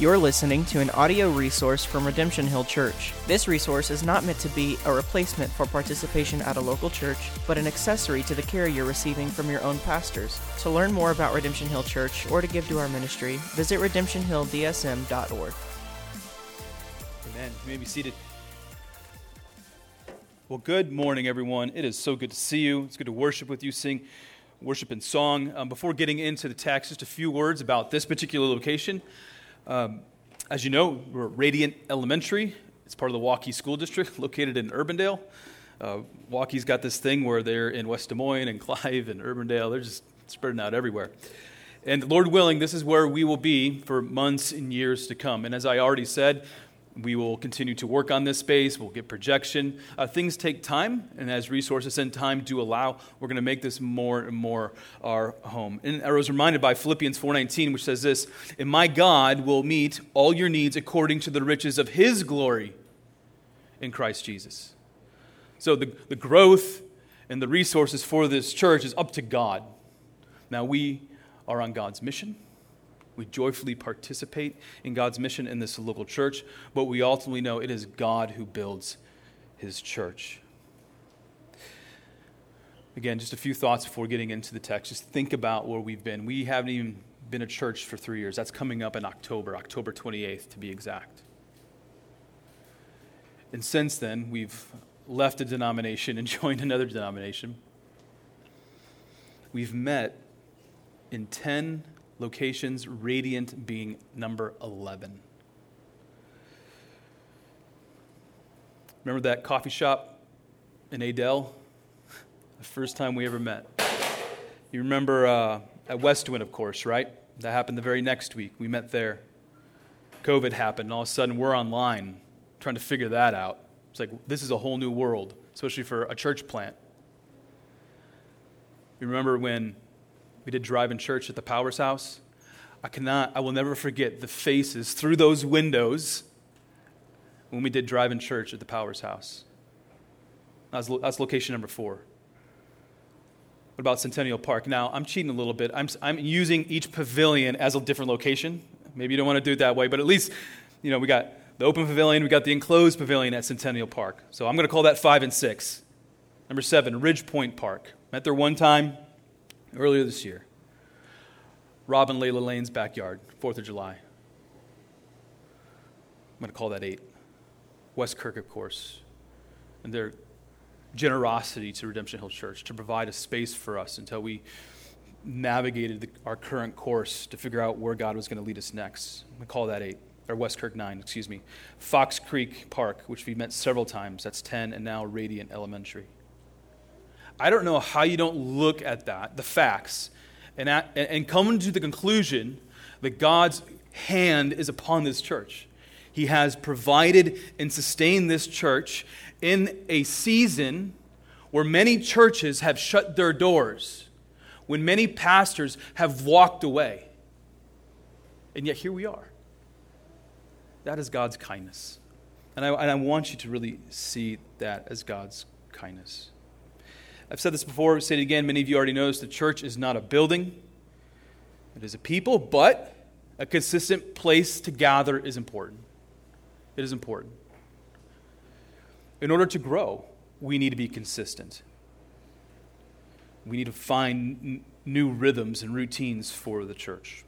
You're listening to an audio resource from Redemption Hill Church. This resource is not meant to be a replacement for participation at a local church, but an accessory to the care you're receiving from your own pastors. To learn more about Redemption Hill Church or to give to our ministry, visit redemptionhilldsm.org. Amen. You may be seated. Well, good morning, everyone. It is so good to see you. It's good to worship with you, sing worship and song. Um, before getting into the text, just a few words about this particular location. Um, as you know, we're Radiant Elementary. It's part of the Waukee School District, located in Urbandale. Uh, Waukee's got this thing where they're in West Des Moines and Clive and Urbandale. They're just spreading out everywhere. And Lord willing, this is where we will be for months and years to come. And as I already said, we will continue to work on this space. We'll get projection. Uh, things take time, and as resources and time do allow, we're going to make this more and more our home. And I was reminded by Philippians 4:19, which says this: "And my God will meet all your needs according to the riches of His glory in Christ Jesus." So the, the growth and the resources for this church is up to God. Now we are on God's mission. We joyfully participate in God's mission in this local church, but we ultimately know it is God who builds his church. Again, just a few thoughts before getting into the text. Just think about where we've been. We haven't even been a church for three years. That's coming up in October, October 28th to be exact. And since then, we've left a denomination and joined another denomination. We've met in 10 locations, Radiant being number 11. Remember that coffee shop in Adel? The first time we ever met. You remember uh, at Westwind, of course, right? That happened the very next week. We met there. COVID happened, and all of a sudden we're online trying to figure that out. It's like this is a whole new world, especially for a church plant. You remember when we did drive in church at the Powers House. I cannot, I will never forget the faces through those windows when we did drive in church at the Powers House. That's, that's location number four. What about Centennial Park? Now, I'm cheating a little bit. I'm, I'm using each pavilion as a different location. Maybe you don't want to do it that way, but at least, you know, we got the open pavilion, we got the enclosed pavilion at Centennial Park. So I'm going to call that five and six. Number seven, Ridge Point Park. Met there one time, earlier this year. Rob and Layla Lane's backyard, 4th of July. I'm going to call that eight. West Kirk, of course, and their generosity to Redemption Hill Church to provide a space for us until we navigated the, our current course to figure out where God was going to lead us next. I'm going to call that eight, or West Kirk nine, excuse me. Fox Creek Park, which we've met several times, that's 10, and now Radiant Elementary. I don't know how you don't look at that, the facts, and, at, and come to the conclusion that God's hand is upon this church. He has provided and sustained this church in a season where many churches have shut their doors, when many pastors have walked away. And yet here we are. That is God's kindness. And I, and I want you to really see that as God's kindness. I've said this before, I'll say it again. Many of you already know this. The church is not a building, it is a people, but a consistent place to gather is important. It is important. In order to grow, we need to be consistent. We need to find n- new rhythms and routines for the church.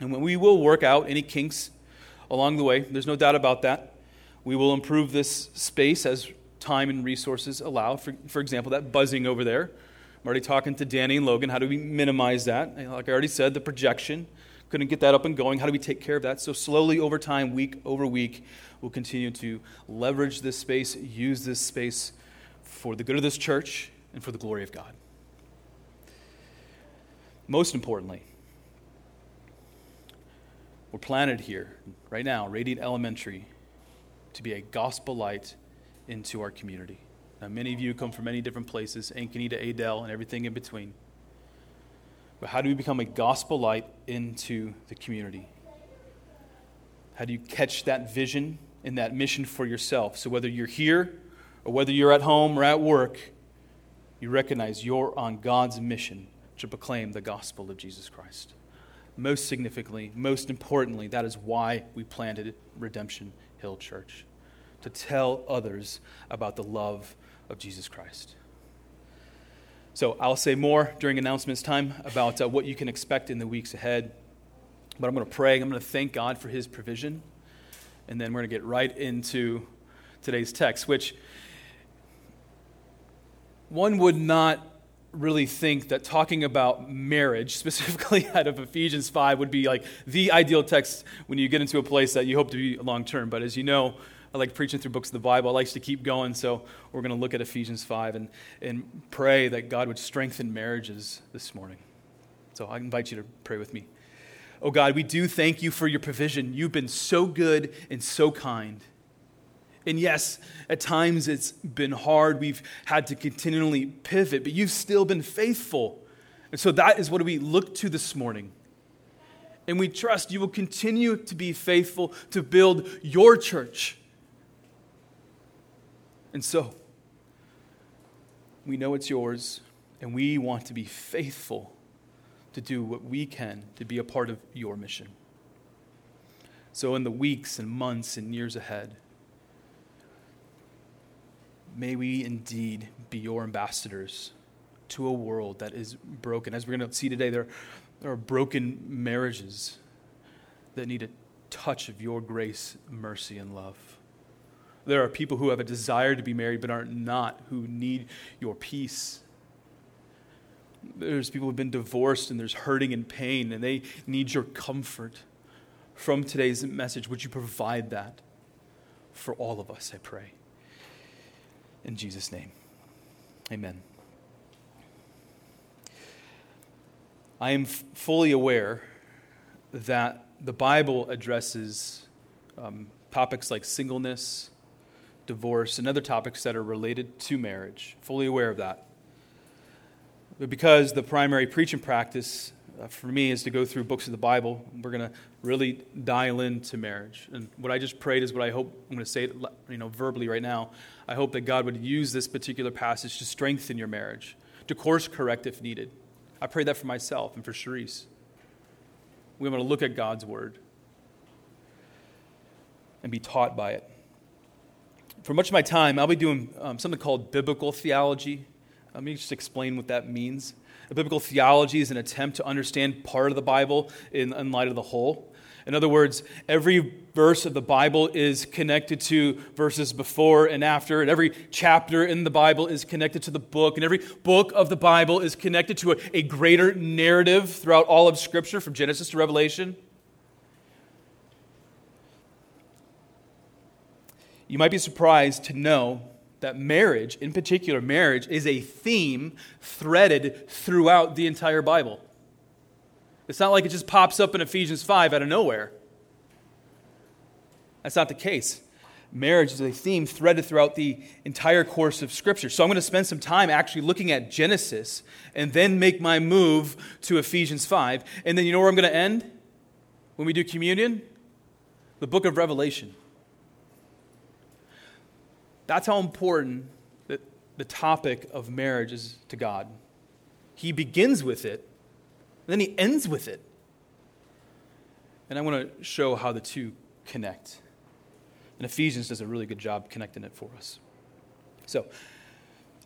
And when we will work out any kinks along the way, there's no doubt about that. We will improve this space as time and resources allow. For, for example, that buzzing over there. I'm already talking to Danny and Logan. How do we minimize that? Like I already said, the projection. Couldn't get that up and going. How do we take care of that? So, slowly over time, week over week, we'll continue to leverage this space, use this space for the good of this church and for the glory of God. Most importantly, we're planted here right now, Radiant Elementary, to be a gospel light into our community. Now, many of you come from many different places, Ankeny to Adel and everything in between. But how do we become a gospel light into the community? How do you catch that vision and that mission for yourself? So, whether you're here or whether you're at home or at work, you recognize you're on God's mission to proclaim the gospel of Jesus Christ. most significantly, most importantly, that is why we planted Redemption Hill Church to tell others about the love of Jesus Christ. So I'll say more during announcements time about uh, what you can expect in the weeks ahead. But I'm going to pray. I'm going to thank God for his provision. And then we're going to get right into today's text, which one would not really think that talking about marriage, specifically out of Ephesians 5, would be like the ideal text when you get into a place that you hope to be long term. But as you know, I like preaching through books of the Bible. I like to keep going, so we're going to look at Ephesians 5 and, and pray that God would strengthen marriages this morning. So I invite you to pray with me. Oh God, we do thank you for your provision. You've been so good and so kind. And yes, at times it's been hard. We've had to continually pivot, but you've still been faithful. And so that is what we look to this morning. And we trust you will continue to be faithful to build your church. And so, we know it's yours, and we want to be faithful to do what we can to be a part of your mission. So, in the weeks and months and years ahead, May we indeed be your ambassadors to a world that is broken. As we're going to see today, there, there are broken marriages that need a touch of your grace, mercy, and love. There are people who have a desire to be married but are not, who need your peace. There's people who've been divorced and there's hurting and pain, and they need your comfort. From today's message, would you provide that for all of us, I pray? In Jesus' name, amen. I am f- fully aware that the Bible addresses um, topics like singleness, divorce, and other topics that are related to marriage. Fully aware of that. But because the primary preaching practice uh, for me is to go through books of the Bible. We're going to really dial into marriage. And what I just prayed is what I hope, I'm going to say it you know, verbally right now. I hope that God would use this particular passage to strengthen your marriage, to course correct if needed. I pray that for myself and for Cherise. We want to look at God's word and be taught by it. For much of my time, I'll be doing um, something called biblical theology. Let me just explain what that means. A biblical theology is an attempt to understand part of the Bible in, in light of the whole. In other words, every verse of the Bible is connected to verses before and after, and every chapter in the Bible is connected to the book, and every book of the Bible is connected to a, a greater narrative throughout all of Scripture, from Genesis to Revelation. You might be surprised to know that marriage, in particular, marriage, is a theme threaded throughout the entire Bible. It's not like it just pops up in Ephesians 5 out of nowhere. That's not the case. Marriage is a theme threaded throughout the entire course of Scripture. So I'm going to spend some time actually looking at Genesis and then make my move to Ephesians 5. And then you know where I'm going to end when we do communion? The book of Revelation. That's how important the, the topic of marriage is to God. He begins with it, then he ends with it. And I want to show how the two connect. And Ephesians does a really good job connecting it for us. So,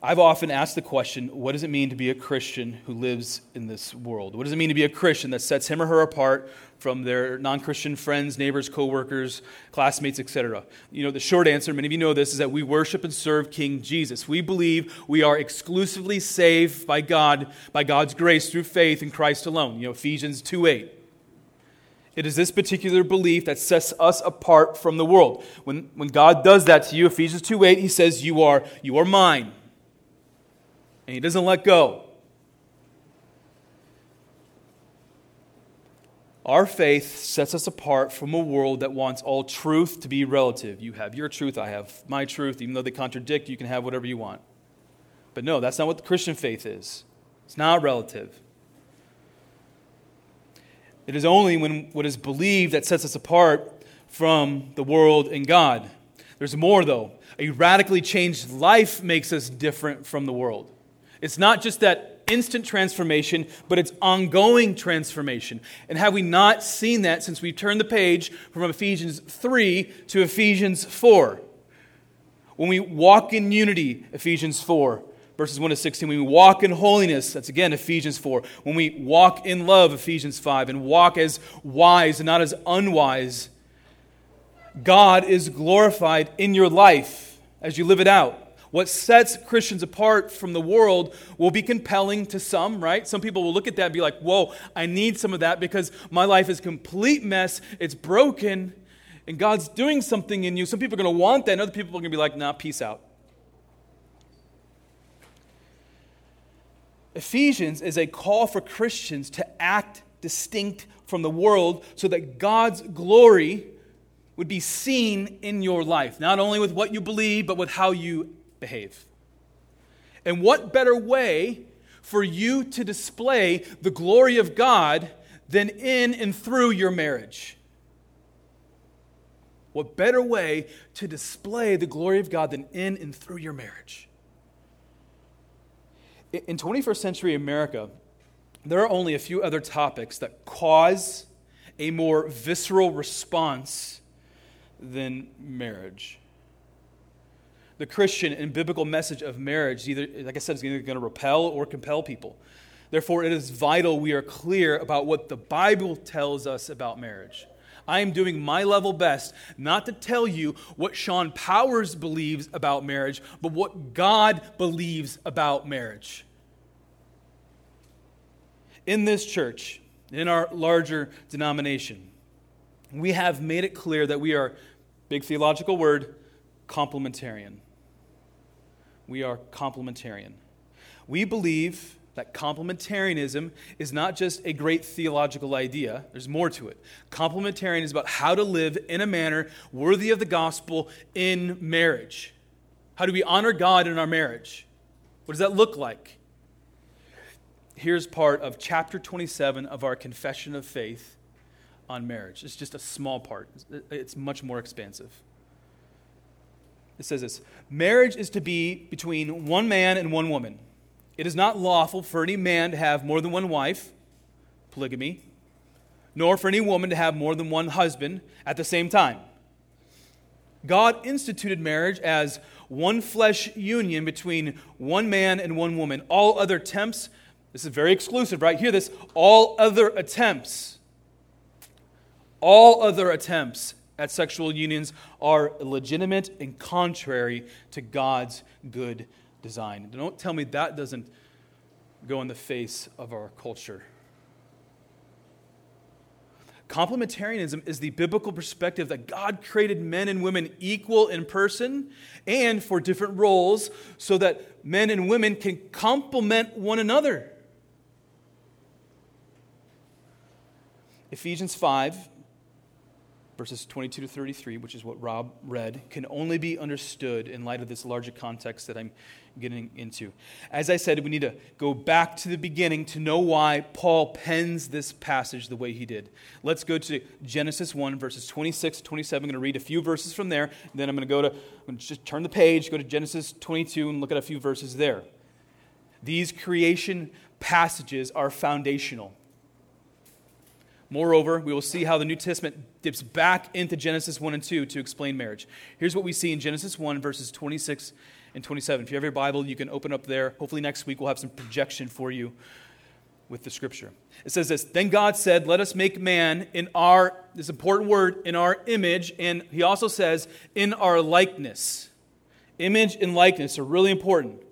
I've often asked the question what does it mean to be a Christian who lives in this world? What does it mean to be a Christian that sets him or her apart from their non Christian friends, neighbors, coworkers, classmates, etc.? You know, the short answer, many of you know this, is that we worship and serve King Jesus. We believe we are exclusively saved by God, by God's grace through faith in Christ alone. You know, Ephesians 2 8. It is this particular belief that sets us apart from the world. When, when God does that to you, Ephesians 2 8, he says, You are, you are mine and he doesn't let go. Our faith sets us apart from a world that wants all truth to be relative. You have your truth, I have my truth. Even though they contradict, you can have whatever you want. But no, that's not what the Christian faith is. It's not relative. It is only when what is believed that sets us apart from the world and God. There's more, though. A radically changed life makes us different from the world. It's not just that instant transformation, but it's ongoing transformation. And have we not seen that since we turned the page from Ephesians 3 to Ephesians 4? When we walk in unity, Ephesians 4, verses 1 to 16. When we walk in holiness, that's again Ephesians 4. When we walk in love, Ephesians 5. And walk as wise and not as unwise, God is glorified in your life as you live it out. What sets Christians apart from the world will be compelling to some, right? Some people will look at that and be like, whoa, I need some of that because my life is a complete mess. It's broken, and God's doing something in you. Some people are going to want that, and other people are going to be like, nah, peace out. Ephesians is a call for Christians to act distinct from the world so that God's glory would be seen in your life, not only with what you believe, but with how you behave. And what better way for you to display the glory of God than in and through your marriage? What better way to display the glory of God than in and through your marriage? In 21st century America, there are only a few other topics that cause a more visceral response than marriage the Christian and biblical message of marriage, either, like I said, is either going to repel or compel people. Therefore, it is vital we are clear about what the Bible tells us about marriage. I am doing my level best not to tell you what Sean Powers believes about marriage, but what God believes about marriage. In this church, in our larger denomination, we have made it clear that we are, big theological word, complementarian we are complementarian. We believe that complementarianism is not just a great theological idea, there's more to it. Complementarian is about how to live in a manner worthy of the gospel in marriage. How do we honor God in our marriage? What does that look like? Here's part of chapter 27 of our Confession of Faith on marriage. It's just a small part, it's much more expansive. It says this Marriage is to be between one man and one woman. It is not lawful for any man to have more than one wife, polygamy, nor for any woman to have more than one husband at the same time. God instituted marriage as one flesh union between one man and one woman. All other attempts, this is very exclusive, right? Hear this. All other attempts, all other attempts at sexual unions are legitimate and contrary to God's good design. Don't tell me that doesn't go in the face of our culture. Complementarianism is the biblical perspective that God created men and women equal in person and for different roles so that men and women can complement one another. Ephesians 5 verses 22 to 33, which is what Rob read, can only be understood in light of this larger context that I'm getting into. As I said, we need to go back to the beginning to know why Paul pens this passage the way he did. Let's go to Genesis 1, verses 26 to 27. I'm going to read a few verses from there. Then I'm going to go to, just turn the page, go to Genesis 22, and look at a few verses there. These creation passages are foundational. Moreover, we will see how the New Testament dips back into Genesis 1 and 2 to explain marriage. Here's what we see in Genesis 1, verses 26 and 27. If you have your Bible, you can open up there. Hopefully, next week we'll have some projection for you with the scripture. It says this Then God said, Let us make man in our, this important word, in our image. And he also says, in our likeness. Image and likeness are really important.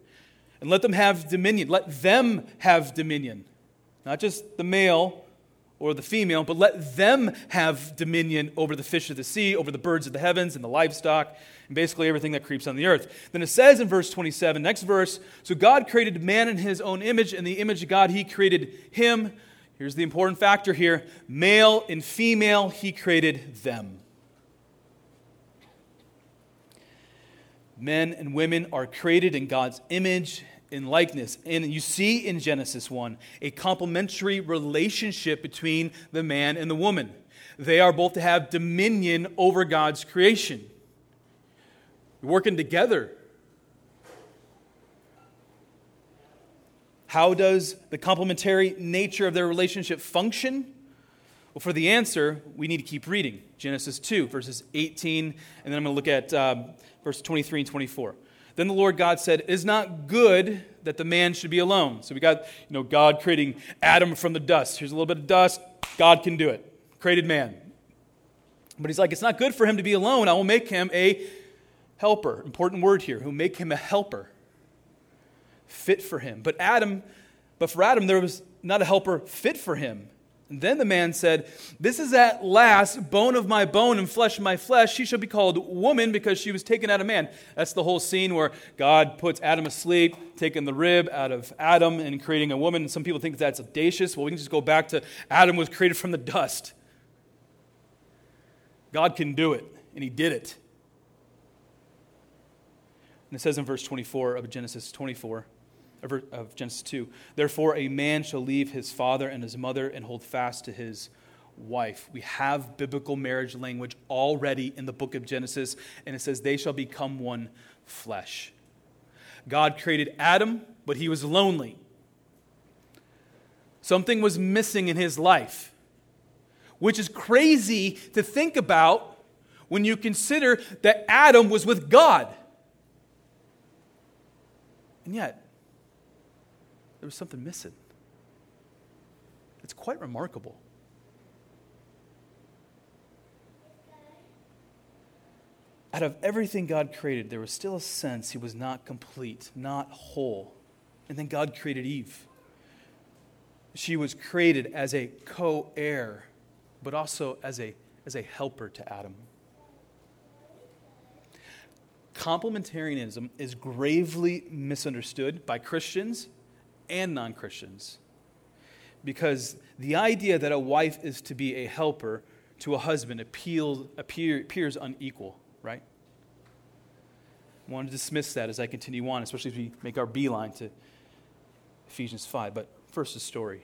And let them have dominion. Let them have dominion. Not just the male or the female, but let them have dominion over the fish of the sea, over the birds of the heavens, and the livestock, and basically everything that creeps on the earth. Then it says in verse 27, next verse, so God created man in his own image, and the image of God, he created him. Here's the important factor here male and female, he created them. Men and women are created in God's image in likeness. And you see in Genesis 1 a complementary relationship between the man and the woman. They are both to have dominion over God's creation. Working together. How does the complementary nature of their relationship function? Well, for the answer, we need to keep reading Genesis 2, verses 18, and then I'm going to look at um, verse 23 and 24. Then the Lord God said, It is not good that the man should be alone. So we got, you know, God creating Adam from the dust. Here's a little bit of dust. God can do it. Created man. But he's like, It's not good for him to be alone. I will make him a helper. Important word here. Who make him a helper. Fit for him. But Adam, but for Adam, there was not a helper fit for him. And then the man said, This is at last bone of my bone and flesh of my flesh. She shall be called woman because she was taken out of man. That's the whole scene where God puts Adam asleep, taking the rib out of Adam and creating a woman. And some people think that's audacious. Well, we can just go back to Adam was created from the dust. God can do it, and he did it. And it says in verse 24 of Genesis 24 of Genesis 2. Therefore, a man shall leave his father and his mother and hold fast to his wife. We have biblical marriage language already in the book of Genesis, and it says, They shall become one flesh. God created Adam, but he was lonely. Something was missing in his life, which is crazy to think about when you consider that Adam was with God. And yet, there was something missing. It's quite remarkable. Out of everything God created, there was still a sense he was not complete, not whole. And then God created Eve. She was created as a co heir, but also as a, as a helper to Adam. Complementarianism is gravely misunderstood by Christians and non Christians. Because the idea that a wife is to be a helper to a husband appeals, appear, appears unequal, right? I want to dismiss that as I continue on, especially as we make our beeline to Ephesians 5. But first, a story.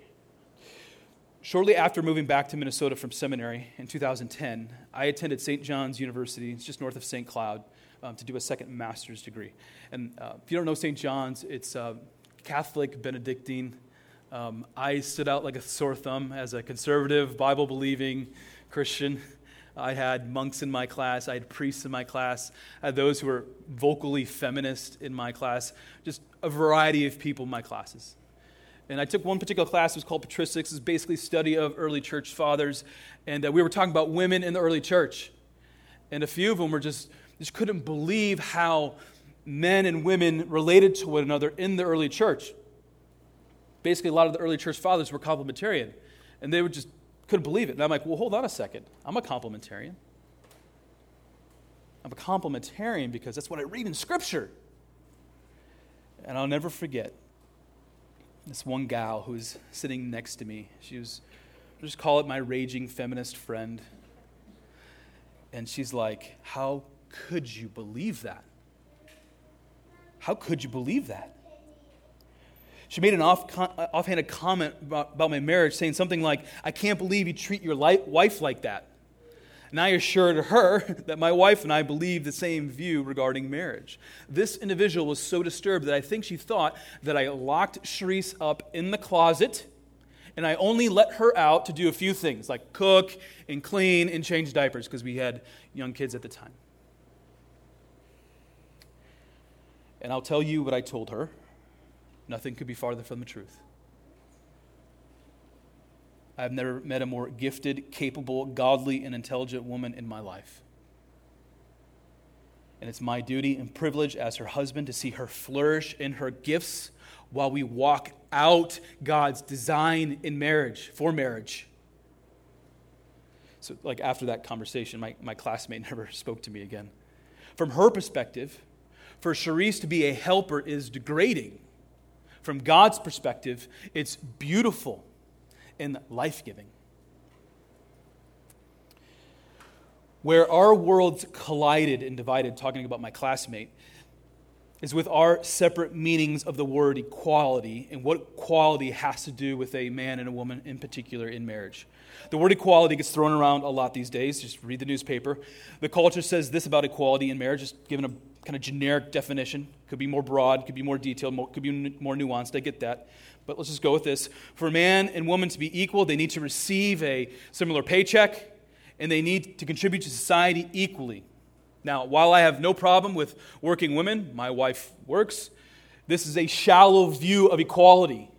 Shortly after moving back to Minnesota from seminary in 2010, I attended St. John's University, it's just north of St. Cloud, um, to do a second master's degree. And uh, if you don't know St. John's, it's uh, Catholic Benedictine. Um, I stood out like a sore thumb as a conservative, Bible believing Christian. I had monks in my class, I had priests in my class, I had those who were vocally feminist in my class, just a variety of people in my classes. And I took one particular class, it was called Patristics, it's basically study of early church fathers. And uh, we were talking about women in the early church. And a few of them were just, just couldn't believe how men and women related to one another in the early church. Basically, a lot of the early church fathers were complementarian, and they would just couldn't believe it. And I'm like, well, hold on a second. I'm a complementarian. I'm a complementarian because that's what I read in Scripture. And I'll never forget this one gal who was sitting next to me. She was, I'll just call it my raging feminist friend. And she's like, How could you believe that? How could you believe that? She made an off, uh, offhanded comment about, about my marriage, saying something like, I can't believe you treat your life, wife like that. And I assured her that my wife and I believe the same view regarding marriage. This individual was so disturbed that I think she thought that I locked Cherise up in the closet and I only let her out to do a few things like cook and clean and change diapers because we had young kids at the time. And I'll tell you what I told her. Nothing could be farther from the truth. I've never met a more gifted, capable, godly, and intelligent woman in my life. And it's my duty and privilege as her husband to see her flourish in her gifts while we walk out God's design in marriage, for marriage. So, like, after that conversation, my, my classmate never spoke to me again. From her perspective, for Cherise to be a helper is degrading. From God's perspective, it's beautiful and life giving. Where our worlds collided and divided, talking about my classmate, is with our separate meanings of the word equality and what equality has to do with a man and a woman in particular in marriage. The word equality gets thrown around a lot these days. Just read the newspaper. The culture says this about equality in marriage, just given a kind of generic definition. Could be more broad, could be more detailed, more, could be more nuanced. I get that. but let's just go with this. For man and woman to be equal, they need to receive a similar paycheck and they need to contribute to society equally. Now, while I have no problem with working women, my wife works, this is a shallow view of equality.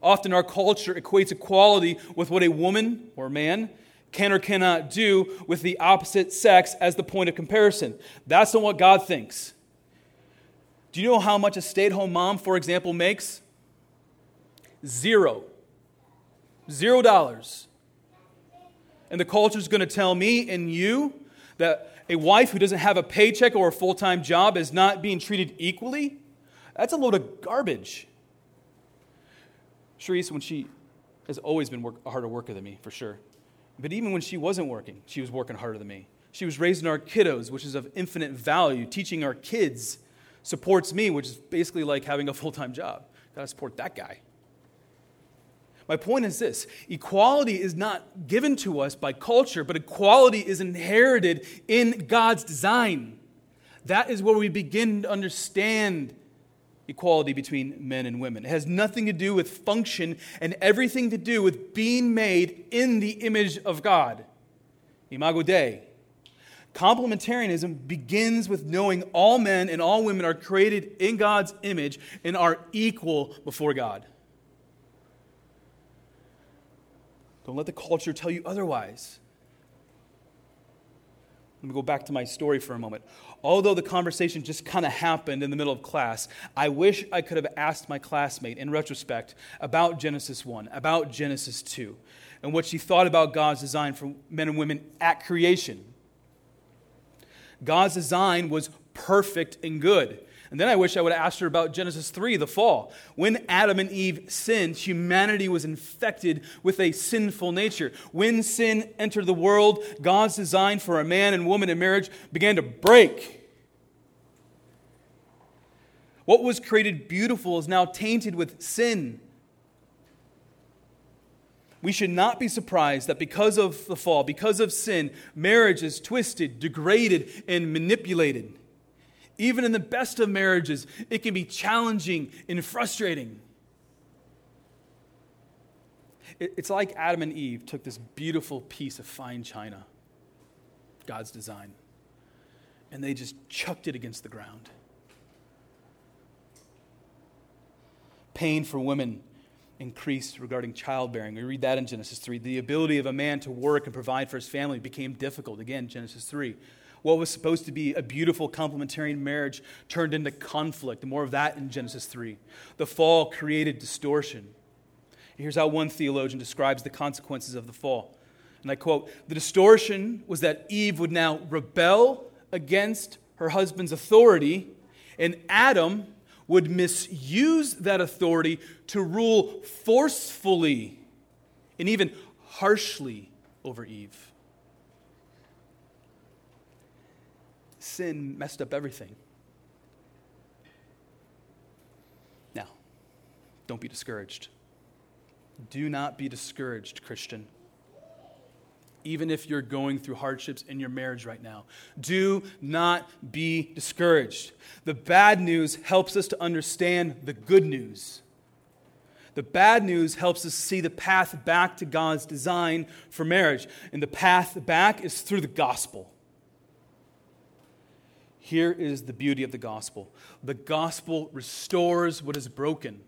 Often our culture equates equality with what a woman or man can or cannot do with the opposite sex as the point of comparison. That's not what God thinks. Do you know how much a stay at home mom, for example, makes? Zero. Zero dollars. And the culture is going to tell me and you that a wife who doesn't have a paycheck or a full time job is not being treated equally? That's a load of garbage. Cherise, when she has always been work, a harder worker than me, for sure. But even when she wasn't working, she was working harder than me. She was raising our kiddos, which is of infinite value. Teaching our kids supports me, which is basically like having a full time job. Got to support that guy. My point is this equality is not given to us by culture, but equality is inherited in God's design. That is where we begin to understand equality between men and women. It has nothing to do with function and everything to do with being made in the image of God. Imago Dei. Complementarianism begins with knowing all men and all women are created in God's image and are equal before God. Don't let the culture tell you otherwise. Let me go back to my story for a moment. Although the conversation just kind of happened in the middle of class, I wish I could have asked my classmate in retrospect about Genesis 1, about Genesis 2, and what she thought about God's design for men and women at creation. God's design was perfect and good. And then I wish I would have asked her about Genesis 3, the fall. When Adam and Eve sinned, humanity was infected with a sinful nature. When sin entered the world, God's design for a man and woman in marriage began to break. What was created beautiful is now tainted with sin. We should not be surprised that because of the fall, because of sin, marriage is twisted, degraded, and manipulated. Even in the best of marriages, it can be challenging and frustrating. It's like Adam and Eve took this beautiful piece of fine china, God's design, and they just chucked it against the ground. Pain for women increased regarding childbearing. We read that in Genesis 3. The ability of a man to work and provide for his family became difficult. Again, Genesis 3 what was supposed to be a beautiful complementarian marriage turned into conflict. More of that in Genesis 3. The fall created distortion. Here's how one theologian describes the consequences of the fall. And I quote The distortion was that Eve would now rebel against her husband's authority, and Adam would misuse that authority to rule forcefully and even harshly over Eve. Sin messed up everything. Now, don't be discouraged. Do not be discouraged, Christian. Even if you're going through hardships in your marriage right now, do not be discouraged. The bad news helps us to understand the good news. The bad news helps us see the path back to God's design for marriage. And the path back is through the gospel. Here is the beauty of the gospel the gospel restores what is broken.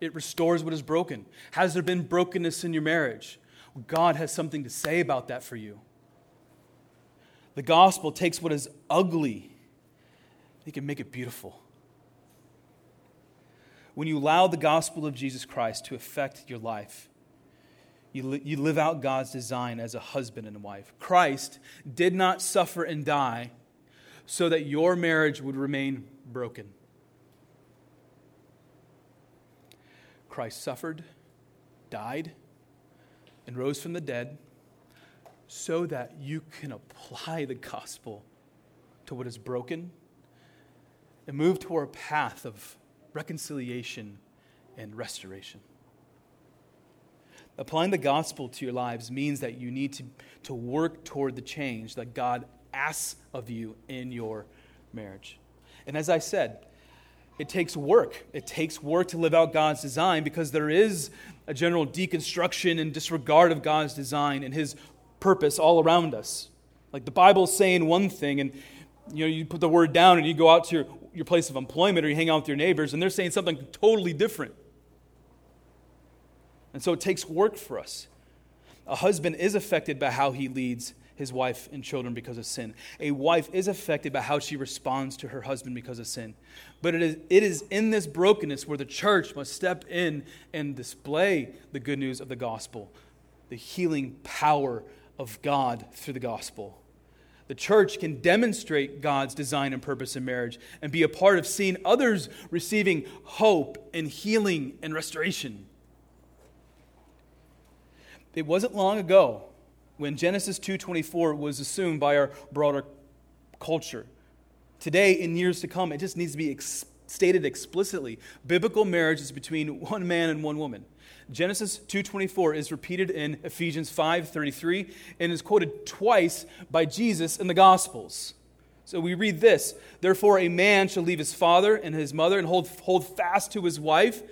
It restores what is broken. Has there been brokenness in your marriage? God has something to say about that for you. The gospel takes what is ugly, it can make it beautiful. When you allow the gospel of Jesus Christ to affect your life, you, li- you live out God's design as a husband and wife. Christ did not suffer and die so that your marriage would remain broken. Christ suffered, died, and rose from the dead so that you can apply the gospel to what is broken and move toward a path of reconciliation and restoration. Applying the gospel to your lives means that you need to, to work toward the change that God asks of you in your marriage. And as I said, it takes work. It takes work to live out God's design because there is a general deconstruction and disregard of God's design and His purpose all around us. Like the Bible's saying one thing, and you know, you put the word down and you go out to your, your place of employment or you hang out with your neighbors, and they're saying something totally different. And so it takes work for us. A husband is affected by how he leads his wife and children because of sin. A wife is affected by how she responds to her husband because of sin. But it is, it is in this brokenness where the church must step in and display the good news of the gospel, the healing power of God through the gospel. The church can demonstrate God's design and purpose in marriage and be a part of seeing others receiving hope and healing and restoration. It wasn't long ago when Genesis 2:24 was assumed by our broader culture. Today in years to come it just needs to be ex- stated explicitly. Biblical marriage is between one man and one woman. Genesis 2:24 is repeated in Ephesians 5:33 and is quoted twice by Jesus in the Gospels. So we read this, therefore a man shall leave his father and his mother and hold, hold fast to his wife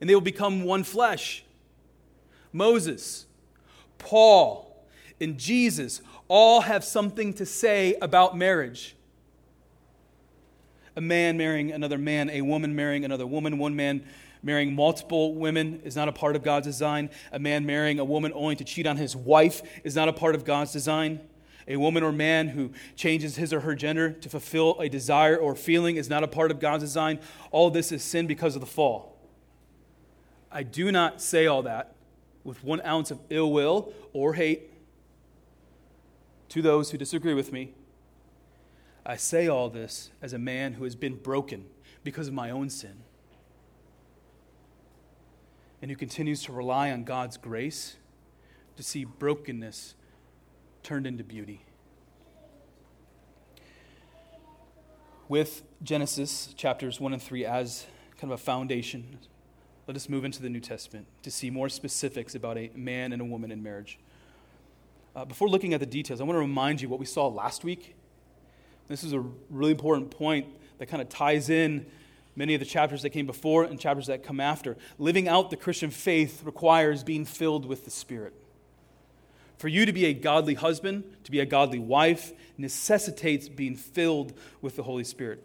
and they will become one flesh. Moses Paul, and Jesus all have something to say about marriage. A man marrying another man, a woman marrying another woman, one man marrying multiple women is not a part of God's design. A man marrying a woman only to cheat on his wife is not a part of God's design. A woman or man who changes his or her gender to fulfill a desire or feeling is not a part of God's design. All this is sin because of the fall. I do not say all that with one ounce of ill will or hate to those who disagree with me. I say all this as a man who has been broken because of my own sin and who continues to rely on God's grace to see brokenness turned into beauty. With Genesis chapters 1 and 3 as kind of a foundation, let us move into the New Testament to see more specifics about a man and a woman in marriage. Uh, before looking at the details, I want to remind you what we saw last week. This is a really important point that kind of ties in many of the chapters that came before and chapters that come after. Living out the Christian faith requires being filled with the Spirit. For you to be a godly husband, to be a godly wife, necessitates being filled with the Holy Spirit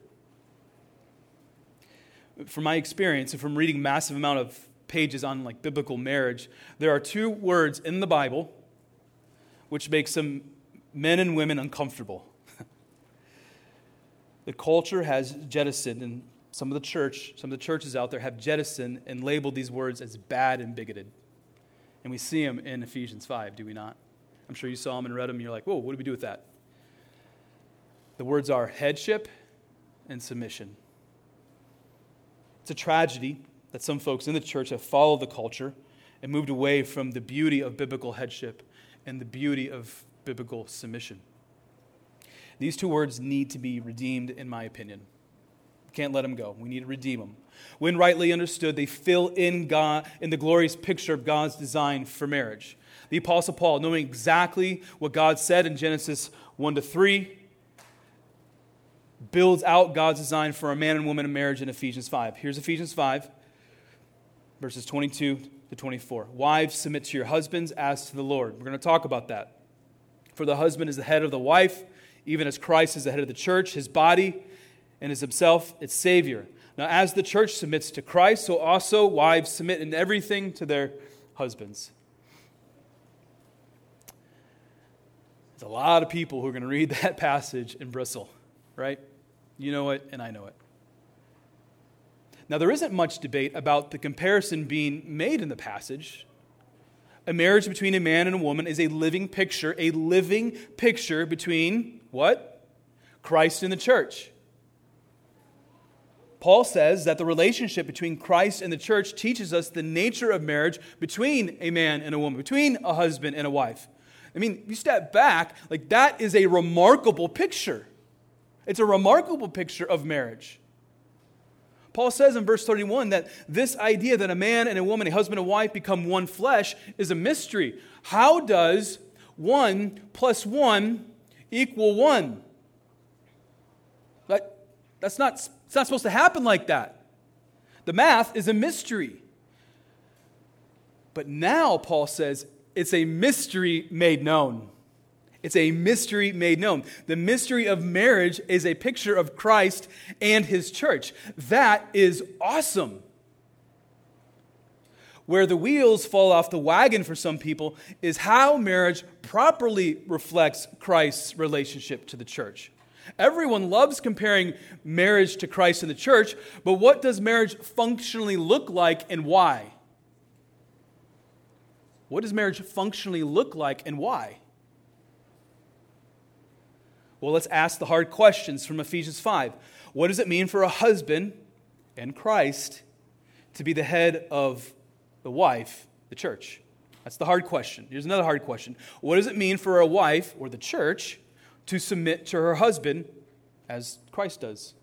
from my experience and from reading massive amount of pages on like biblical marriage, there are two words in the Bible which makes some men and women uncomfortable. the culture has jettisoned, and some of the church, some of the churches out there have jettisoned and labeled these words as bad and bigoted. And we see them in Ephesians 5, do we not? I'm sure you saw them and read them, and you're like, whoa, what do we do with that? The words are headship and submission. It's a tragedy that some folks in the church have followed the culture and moved away from the beauty of biblical headship and the beauty of biblical submission. These two words need to be redeemed, in my opinion. Can't let them go. We need to redeem them. When rightly understood, they fill in God in the glorious picture of God's design for marriage. The Apostle Paul, knowing exactly what God said in Genesis 1 to 3, builds out God's design for a man and woman in marriage in Ephesians 5. Here's Ephesians 5, verses 22 to 24. Wives, submit to your husbands as to the Lord. We're going to talk about that. For the husband is the head of the wife, even as Christ is the head of the church, his body, and is himself its Savior. Now, as the church submits to Christ, so also wives submit in everything to their husbands. There's a lot of people who are going to read that passage and bristle, right? You know it, and I know it. Now, there isn't much debate about the comparison being made in the passage. A marriage between a man and a woman is a living picture, a living picture between what? Christ and the church. Paul says that the relationship between Christ and the church teaches us the nature of marriage between a man and a woman, between a husband and a wife. I mean, you step back, like that is a remarkable picture. It's a remarkable picture of marriage. Paul says in verse 31 that this idea that a man and a woman, a husband and wife, become one flesh is a mystery. How does one plus one equal one? That, that's not, it's not supposed to happen like that. The math is a mystery. But now, Paul says, it's a mystery made known. It's a mystery made known. The mystery of marriage is a picture of Christ and his church. That is awesome. Where the wheels fall off the wagon for some people is how marriage properly reflects Christ's relationship to the church. Everyone loves comparing marriage to Christ and the church, but what does marriage functionally look like and why? What does marriage functionally look like and why? Well, let's ask the hard questions from Ephesians 5. What does it mean for a husband and Christ to be the head of the wife, the church? That's the hard question. Here's another hard question. What does it mean for a wife or the church to submit to her husband as Christ does?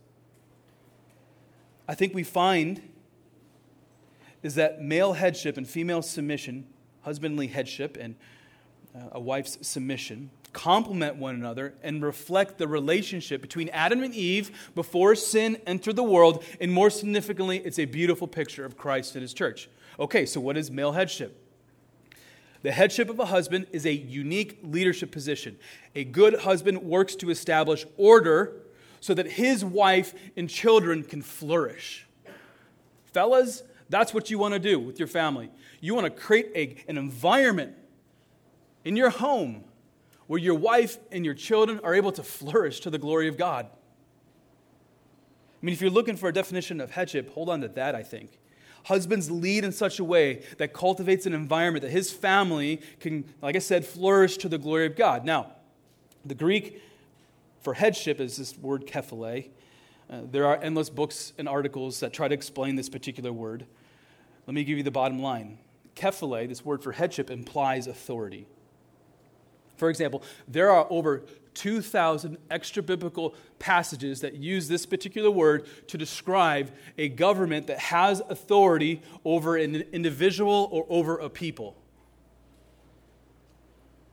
I think we find is that male headship and female submission husbandly headship and uh, a wife's submission complement one another and reflect the relationship between Adam and Eve before sin entered the world. And more significantly, it's a beautiful picture of Christ and his church. Okay, so what is male headship? The headship of a husband is a unique leadership position. A good husband works to establish order so that his wife and children can flourish. Fellas, that's what you want to do with your family. You want to create a, an environment in your home where your wife and your children are able to flourish to the glory of God. I mean, if you're looking for a definition of headship, hold on to that, I think. Husbands lead in such a way that cultivates an environment that his family can, like I said, flourish to the glory of God. Now, the Greek for headship is this word kephale. Uh, there are endless books and articles that try to explain this particular word. Let me give you the bottom line kephale, this word for headship, implies authority. For example, there are over 2,000 extra biblical passages that use this particular word to describe a government that has authority over an individual or over a people.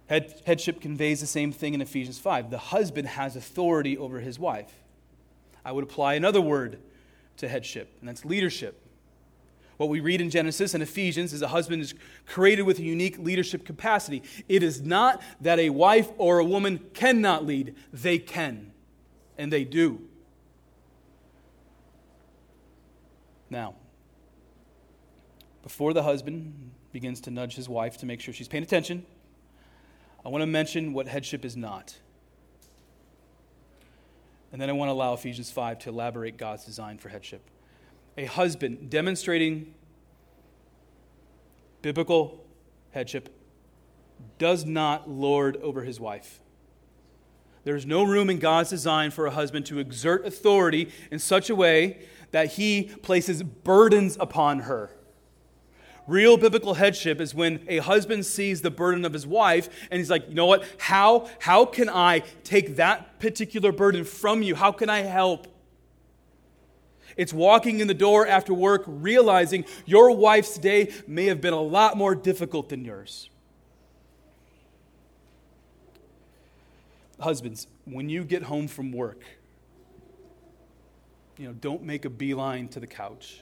Head, headship conveys the same thing in Ephesians 5. The husband has authority over his wife. I would apply another word to headship, and that's leadership. What we read in Genesis and Ephesians is a husband is created with a unique leadership capacity. It is not that a wife or a woman cannot lead, they can, and they do. Now, before the husband begins to nudge his wife to make sure she's paying attention, I want to mention what headship is not. And then I want to allow Ephesians 5 to elaborate God's design for headship a husband demonstrating biblical headship does not lord over his wife. There's no room in God's design for a husband to exert authority in such a way that he places burdens upon her. Real biblical headship is when a husband sees the burden of his wife and he's like, you know what? How, how can I take that particular burden from you? How can I help? It's walking in the door after work, realizing your wife's day may have been a lot more difficult than yours. Husbands, when you get home from work, you know, don't make a beeline to the couch.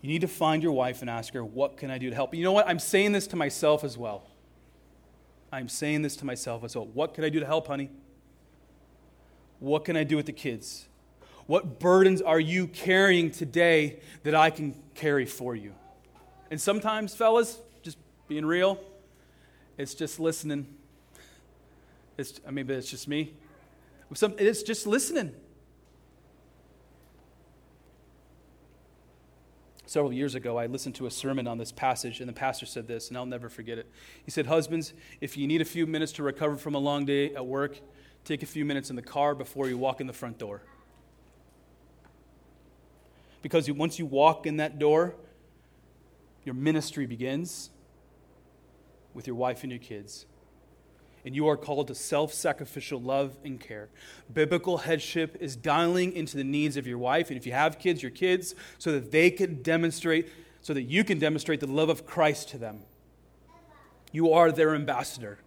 You need to find your wife and ask her, What can I do to help? You know what? I'm saying this to myself as well. I'm saying this to myself as well. What can I do to help, honey? What can I do with the kids? What burdens are you carrying today that I can carry for you? And sometimes, fellas, just being real, it's just listening. It's, I mean, but it's just me. Some, it's just listening. Several years ago, I listened to a sermon on this passage, and the pastor said this, and I'll never forget it. He said, Husbands, if you need a few minutes to recover from a long day at work, take a few minutes in the car before you walk in the front door. Because once you walk in that door, your ministry begins with your wife and your kids. And you are called to self sacrificial love and care. Biblical headship is dialing into the needs of your wife, and if you have kids, your kids, so that they can demonstrate, so that you can demonstrate the love of Christ to them. You are their ambassador.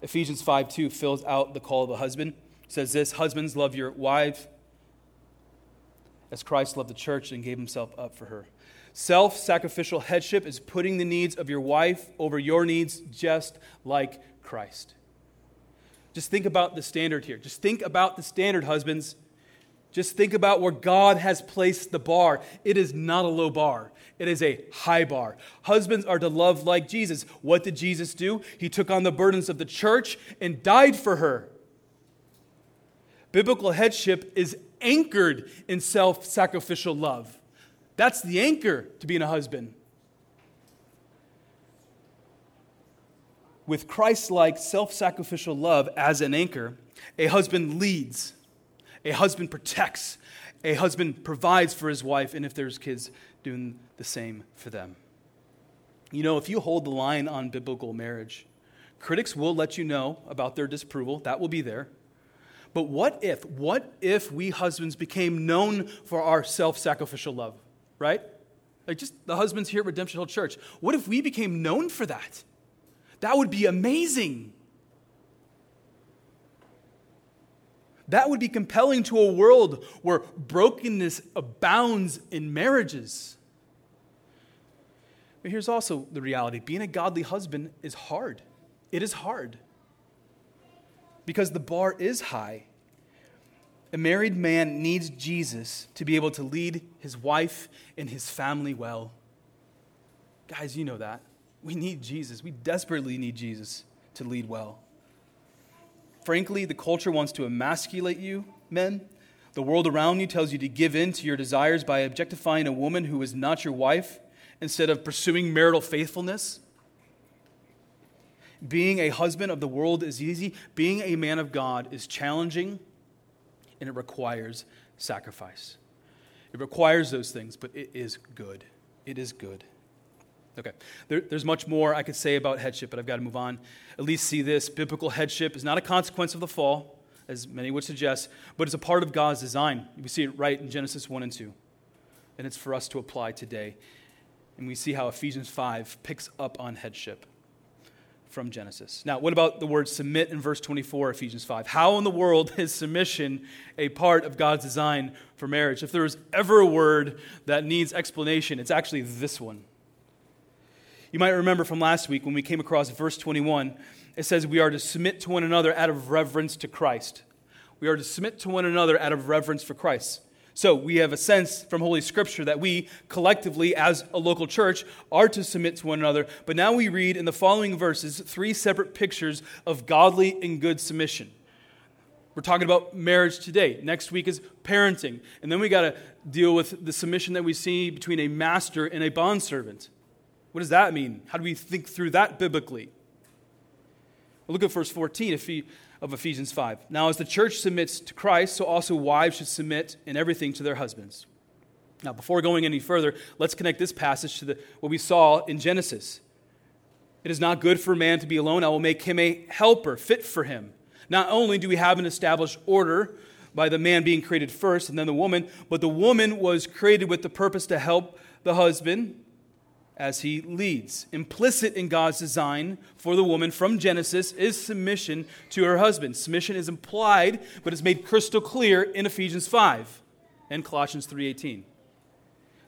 Ephesians 5 2 fills out the call of a husband. It says this Husbands, love your wife as Christ loved the church and gave himself up for her. Self sacrificial headship is putting the needs of your wife over your needs, just like Christ. Just think about the standard here. Just think about the standard, husbands. Just think about where God has placed the bar. It is not a low bar, it is a high bar. Husbands are to love like Jesus. What did Jesus do? He took on the burdens of the church and died for her. Biblical headship is anchored in self sacrificial love. That's the anchor to being a husband. With Christ like self sacrificial love as an anchor, a husband leads, a husband protects, a husband provides for his wife, and if there's kids, doing the same for them. You know, if you hold the line on biblical marriage, critics will let you know about their disapproval. That will be there. But what if, what if we husbands became known for our self sacrificial love, right? Like just the husbands here at Redemption Hill Church. What if we became known for that? That would be amazing. That would be compelling to a world where brokenness abounds in marriages. But here's also the reality being a godly husband is hard. It is hard because the bar is high. A married man needs Jesus to be able to lead his wife and his family well. Guys, you know that. We need Jesus. We desperately need Jesus to lead well. Frankly, the culture wants to emasculate you, men. The world around you tells you to give in to your desires by objectifying a woman who is not your wife instead of pursuing marital faithfulness. Being a husband of the world is easy, being a man of God is challenging and it requires sacrifice. It requires those things, but it is good. It is good. Okay, there, there's much more I could say about headship, but I've got to move on. At least see this biblical headship is not a consequence of the fall, as many would suggest, but it's a part of God's design. We see it right in Genesis 1 and 2. And it's for us to apply today. And we see how Ephesians 5 picks up on headship from Genesis. Now, what about the word submit in verse 24, Ephesians 5? How in the world is submission a part of God's design for marriage? If there is ever a word that needs explanation, it's actually this one. You might remember from last week when we came across verse 21, it says we are to submit to one another out of reverence to Christ. We are to submit to one another out of reverence for Christ. So we have a sense from Holy Scripture that we collectively, as a local church, are to submit to one another. But now we read in the following verses three separate pictures of godly and good submission. We're talking about marriage today. Next week is parenting. And then we got to deal with the submission that we see between a master and a bondservant. What does that mean? How do we think through that biblically? Well, look at verse 14. If he, of Ephesians 5. Now, as the church submits to Christ, so also wives should submit in everything to their husbands. Now, before going any further, let's connect this passage to the, what we saw in Genesis. It is not good for a man to be alone. I will make him a helper fit for him. Not only do we have an established order by the man being created first and then the woman, but the woman was created with the purpose to help the husband as he leads. Implicit in God's design for the woman from Genesis is submission to her husband. Submission is implied, but it's made crystal clear in Ephesians 5 and Colossians 3:18.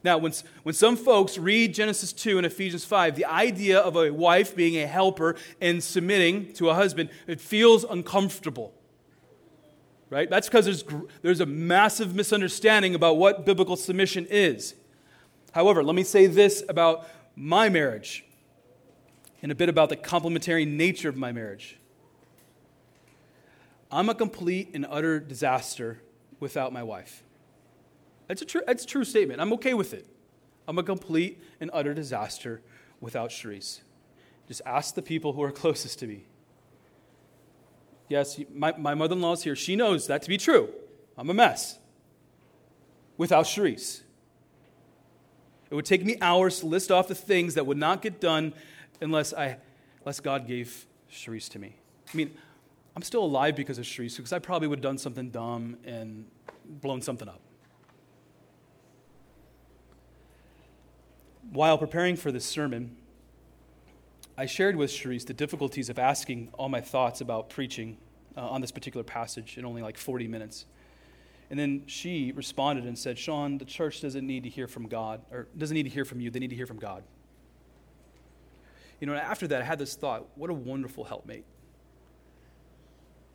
Now, when, when some folks read Genesis 2 and Ephesians 5, the idea of a wife being a helper and submitting to a husband, it feels uncomfortable. Right? That's because there's, there's a massive misunderstanding about what biblical submission is. However, let me say this about my marriage and a bit about the complementary nature of my marriage. I'm a complete and utter disaster without my wife. That's a, true, that's a true statement. I'm okay with it. I'm a complete and utter disaster without Cherise. Just ask the people who are closest to me. Yes, my, my mother in law is here. She knows that to be true. I'm a mess without Cherise. It would take me hours to list off the things that would not get done unless, I, unless God gave Cherise to me. I mean, I'm still alive because of Cherise, because I probably would have done something dumb and blown something up. While preparing for this sermon, I shared with Cherise the difficulties of asking all my thoughts about preaching uh, on this particular passage in only like 40 minutes. And then she responded and said, Sean, the church doesn't need to hear from God, or doesn't need to hear from you. They need to hear from God. You know, after that, I had this thought what a wonderful helpmate.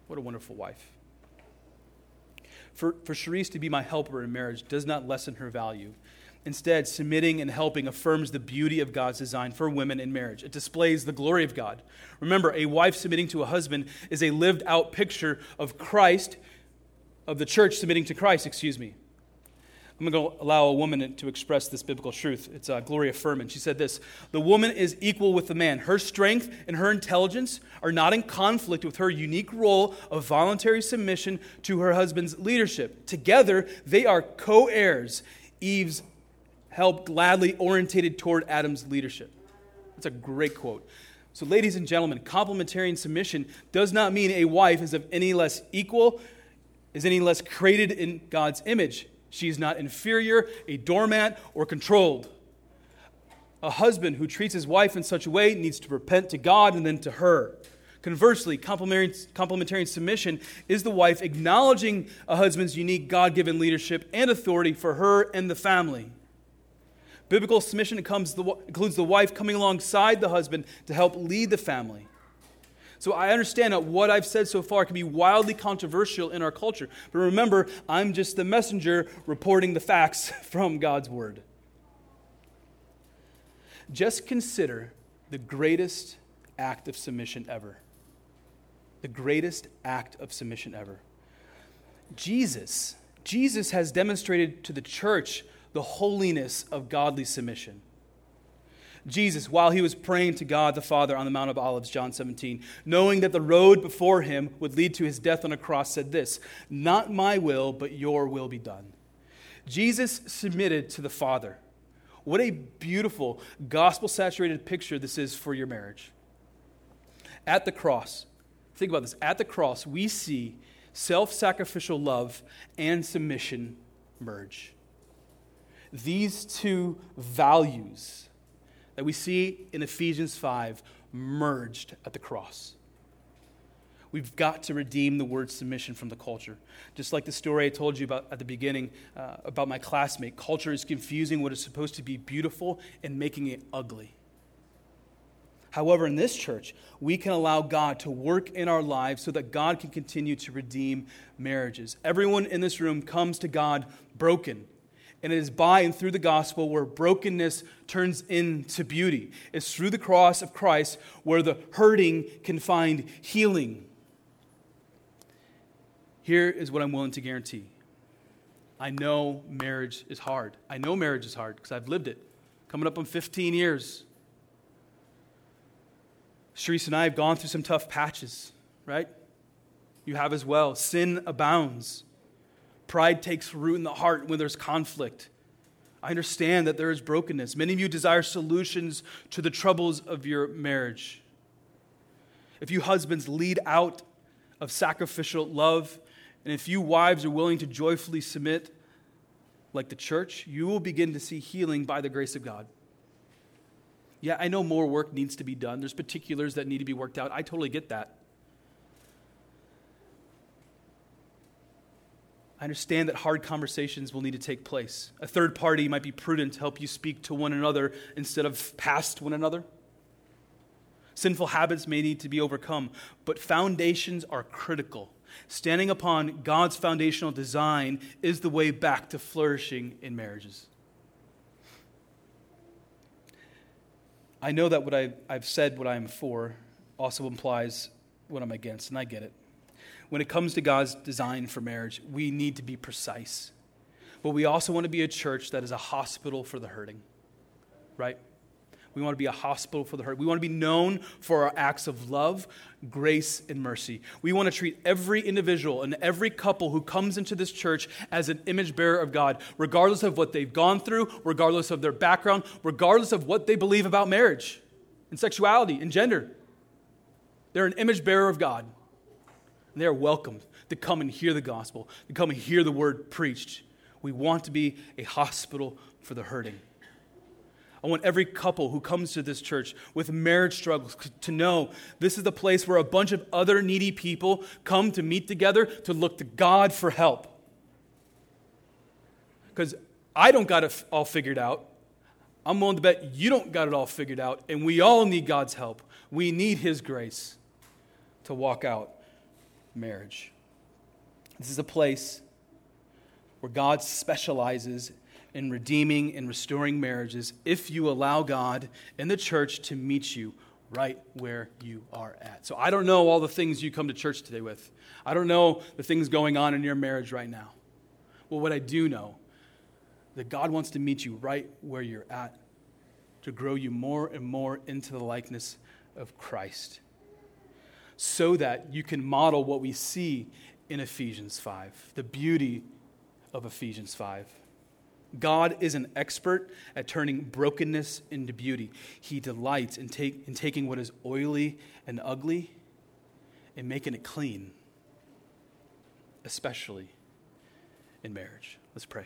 What a wonderful wife. For, for Cherise to be my helper in marriage does not lessen her value. Instead, submitting and helping affirms the beauty of God's design for women in marriage. It displays the glory of God. Remember, a wife submitting to a husband is a lived out picture of Christ, of the church submitting to Christ, excuse me. I'm going to allow a woman to express this biblical truth. It's uh, Gloria Furman. She said this The woman is equal with the man. Her strength and her intelligence are not in conflict with her unique role of voluntary submission to her husband's leadership. Together, they are co heirs. Eve's help gladly orientated toward Adam's leadership. That's a great quote. So, ladies and gentlemen, complementarian submission does not mean a wife is of any less equal, is any less created in God's image. She is not inferior, a doormat, or controlled. A husband who treats his wife in such a way needs to repent to God and then to her. Conversely, complementarian submission is the wife acknowledging a husband's unique God given leadership and authority for her and the family. Biblical submission includes the wife coming alongside the husband to help lead the family. So I understand that what I've said so far can be wildly controversial in our culture. But remember, I'm just the messenger reporting the facts from God's word. Just consider the greatest act of submission ever. The greatest act of submission ever. Jesus, Jesus has demonstrated to the church the holiness of godly submission. Jesus, while he was praying to God the Father on the Mount of Olives, John 17, knowing that the road before him would lead to his death on a cross, said this Not my will, but your will be done. Jesus submitted to the Father. What a beautiful, gospel saturated picture this is for your marriage. At the cross, think about this at the cross, we see self sacrificial love and submission merge. These two values that we see in Ephesians 5 merged at the cross. We've got to redeem the word submission from the culture. Just like the story I told you about at the beginning uh, about my classmate, culture is confusing what is supposed to be beautiful and making it ugly. However, in this church, we can allow God to work in our lives so that God can continue to redeem marriages. Everyone in this room comes to God broken and it is by and through the gospel where brokenness turns into beauty. It's through the cross of Christ where the hurting can find healing. Here is what I'm willing to guarantee I know marriage is hard. I know marriage is hard because I've lived it. Coming up on 15 years. Cherise and I have gone through some tough patches, right? You have as well. Sin abounds. Pride takes root in the heart when there's conflict. I understand that there is brokenness. Many of you desire solutions to the troubles of your marriage. If you husbands lead out of sacrificial love, and if you wives are willing to joyfully submit like the church, you will begin to see healing by the grace of God. Yeah, I know more work needs to be done. There's particulars that need to be worked out. I totally get that. Understand that hard conversations will need to take place. A third party might be prudent to help you speak to one another instead of past one another. Sinful habits may need to be overcome, but foundations are critical. Standing upon God's foundational design is the way back to flourishing in marriages. I know that what I, have said, what I am for, also implies what I'm against, and I get it when it comes to God's design for marriage, we need to be precise. But we also want to be a church that is a hospital for the hurting, right? We want to be a hospital for the hurt. We want to be known for our acts of love, grace, and mercy. We want to treat every individual and every couple who comes into this church as an image bearer of God, regardless of what they've gone through, regardless of their background, regardless of what they believe about marriage and sexuality and gender. They're an image bearer of God. And they are welcomed to come and hear the gospel, to come and hear the word preached. We want to be a hospital for the hurting. I want every couple who comes to this church with marriage struggles to know this is the place where a bunch of other needy people come to meet together to look to God for help. Because I don't got it all figured out. I'm willing to bet you don't got it all figured out, and we all need God's help. We need His grace to walk out marriage. This is a place where God specializes in redeeming and restoring marriages if you allow God and the church to meet you right where you are at. So I don't know all the things you come to church today with. I don't know the things going on in your marriage right now. Well, what I do know that God wants to meet you right where you're at to grow you more and more into the likeness of Christ so that you can model what we see in Ephesians 5, the beauty of Ephesians 5. God is an expert at turning brokenness into beauty. He delights in, take, in taking what is oily and ugly and making it clean, especially in marriage. Let's pray.